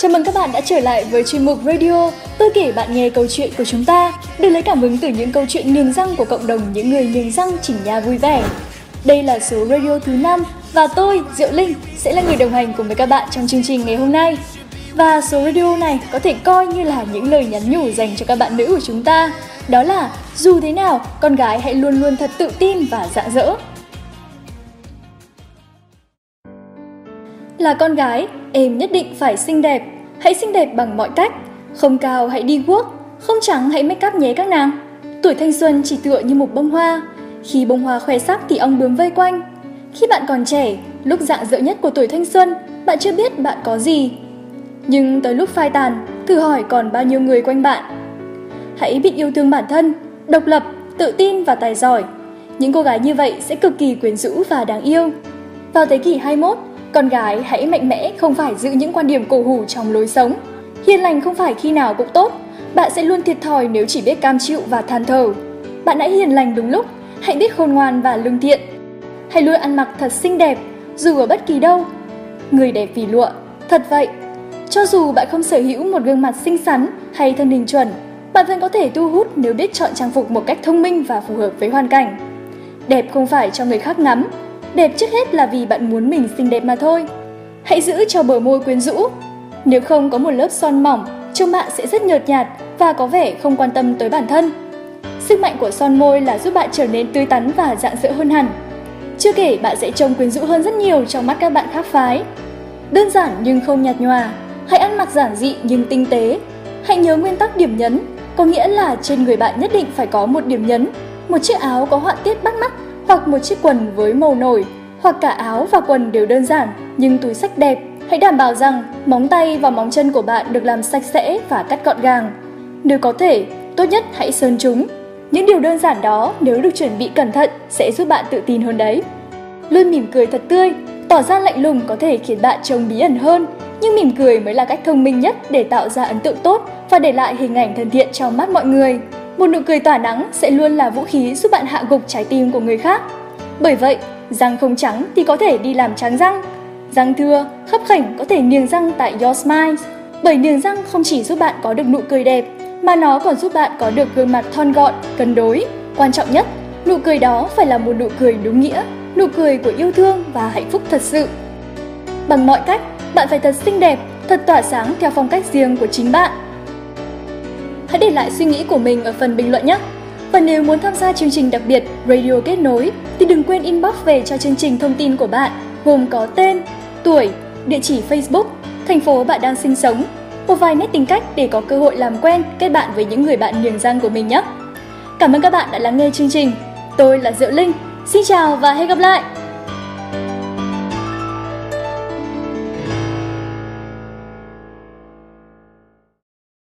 Chào mừng các bạn đã trở lại với chuyên mục Radio. Tôi kể bạn nghe câu chuyện của chúng ta Được lấy cảm hứng từ những câu chuyện niềng răng của cộng đồng những người niềng răng chỉnh nha vui vẻ. Đây là số radio thứ 5 và tôi, Diệu Linh, sẽ là người đồng hành cùng với các bạn trong chương trình ngày hôm nay. Và số radio này có thể coi như là những lời nhắn nhủ dành cho các bạn nữ của chúng ta. Đó là dù thế nào, con gái hãy luôn luôn thật tự tin và rạng rỡ. Là con gái, em nhất định phải xinh đẹp. Hãy xinh đẹp bằng mọi cách. Không cao hãy đi guốc, không trắng hãy make up nhé các nàng. Tuổi thanh xuân chỉ tựa như một bông hoa. Khi bông hoa khoe sắc thì ong bướm vây quanh. Khi bạn còn trẻ, lúc dạng dỡ nhất của tuổi thanh xuân, bạn chưa biết bạn có gì. Nhưng tới lúc phai tàn, thử hỏi còn bao nhiêu người quanh bạn. Hãy biết yêu thương bản thân, độc lập, tự tin và tài giỏi. Những cô gái như vậy sẽ cực kỳ quyến rũ và đáng yêu. Vào thế kỷ 21, con gái hãy mạnh mẽ không phải giữ những quan điểm cổ hủ trong lối sống. Hiền lành không phải khi nào cũng tốt, bạn sẽ luôn thiệt thòi nếu chỉ biết cam chịu và than thở. Bạn hãy hiền lành đúng lúc, hãy biết khôn ngoan và lương thiện. Hãy luôn ăn mặc thật xinh đẹp, dù ở bất kỳ đâu. Người đẹp vì lụa, thật vậy. Cho dù bạn không sở hữu một gương mặt xinh xắn hay thân hình chuẩn, bạn vẫn có thể thu hút nếu biết chọn trang phục một cách thông minh và phù hợp với hoàn cảnh. Đẹp không phải cho người khác ngắm, Đẹp trước hết là vì bạn muốn mình xinh đẹp mà thôi. Hãy giữ cho bờ môi quyến rũ. Nếu không có một lớp son mỏng, trông bạn sẽ rất nhợt nhạt và có vẻ không quan tâm tới bản thân. Sức mạnh của son môi là giúp bạn trở nên tươi tắn và rạng rỡ hơn hẳn. Chưa kể bạn sẽ trông quyến rũ hơn rất nhiều trong mắt các bạn khác phái. Đơn giản nhưng không nhạt nhòa, hãy ăn mặc giản dị nhưng tinh tế. Hãy nhớ nguyên tắc điểm nhấn, có nghĩa là trên người bạn nhất định phải có một điểm nhấn, một chiếc áo có họa tiết bắt mắt hoặc một chiếc quần với màu nổi, hoặc cả áo và quần đều đơn giản nhưng túi sách đẹp. Hãy đảm bảo rằng móng tay và móng chân của bạn được làm sạch sẽ và cắt gọn gàng. Nếu có thể, tốt nhất hãy sơn chúng. Những điều đơn giản đó nếu được chuẩn bị cẩn thận sẽ giúp bạn tự tin hơn đấy. Luôn mỉm cười thật tươi, tỏ ra lạnh lùng có thể khiến bạn trông bí ẩn hơn, nhưng mỉm cười mới là cách thông minh nhất để tạo ra ấn tượng tốt và để lại hình ảnh thân thiện trong mắt mọi người. Một nụ cười tỏa nắng sẽ luôn là vũ khí giúp bạn hạ gục trái tim của người khác. Bởi vậy, răng không trắng thì có thể đi làm trắng răng. Răng thưa, khấp khảnh có thể niềng răng tại Your Smile. Bởi niềng răng không chỉ giúp bạn có được nụ cười đẹp, mà nó còn giúp bạn có được gương mặt thon gọn, cân đối. Quan trọng nhất, nụ cười đó phải là một nụ cười đúng nghĩa, nụ cười của yêu thương và hạnh phúc thật sự. Bằng mọi cách, bạn phải thật xinh đẹp, thật tỏa sáng theo phong cách riêng của chính bạn. Để lại suy nghĩ của mình ở phần bình luận nhé! Và nếu muốn tham gia chương trình đặc biệt Radio Kết Nối thì đừng quên inbox về cho chương trình thông tin của bạn gồm có tên, tuổi, địa chỉ Facebook, thành phố bạn đang sinh sống, một vài nét tính cách để có cơ hội làm quen, kết bạn với những người bạn niềng răng của mình nhé. Cảm ơn các bạn đã lắng nghe chương trình. Tôi là Diệu Linh. Xin chào và hẹn gặp lại!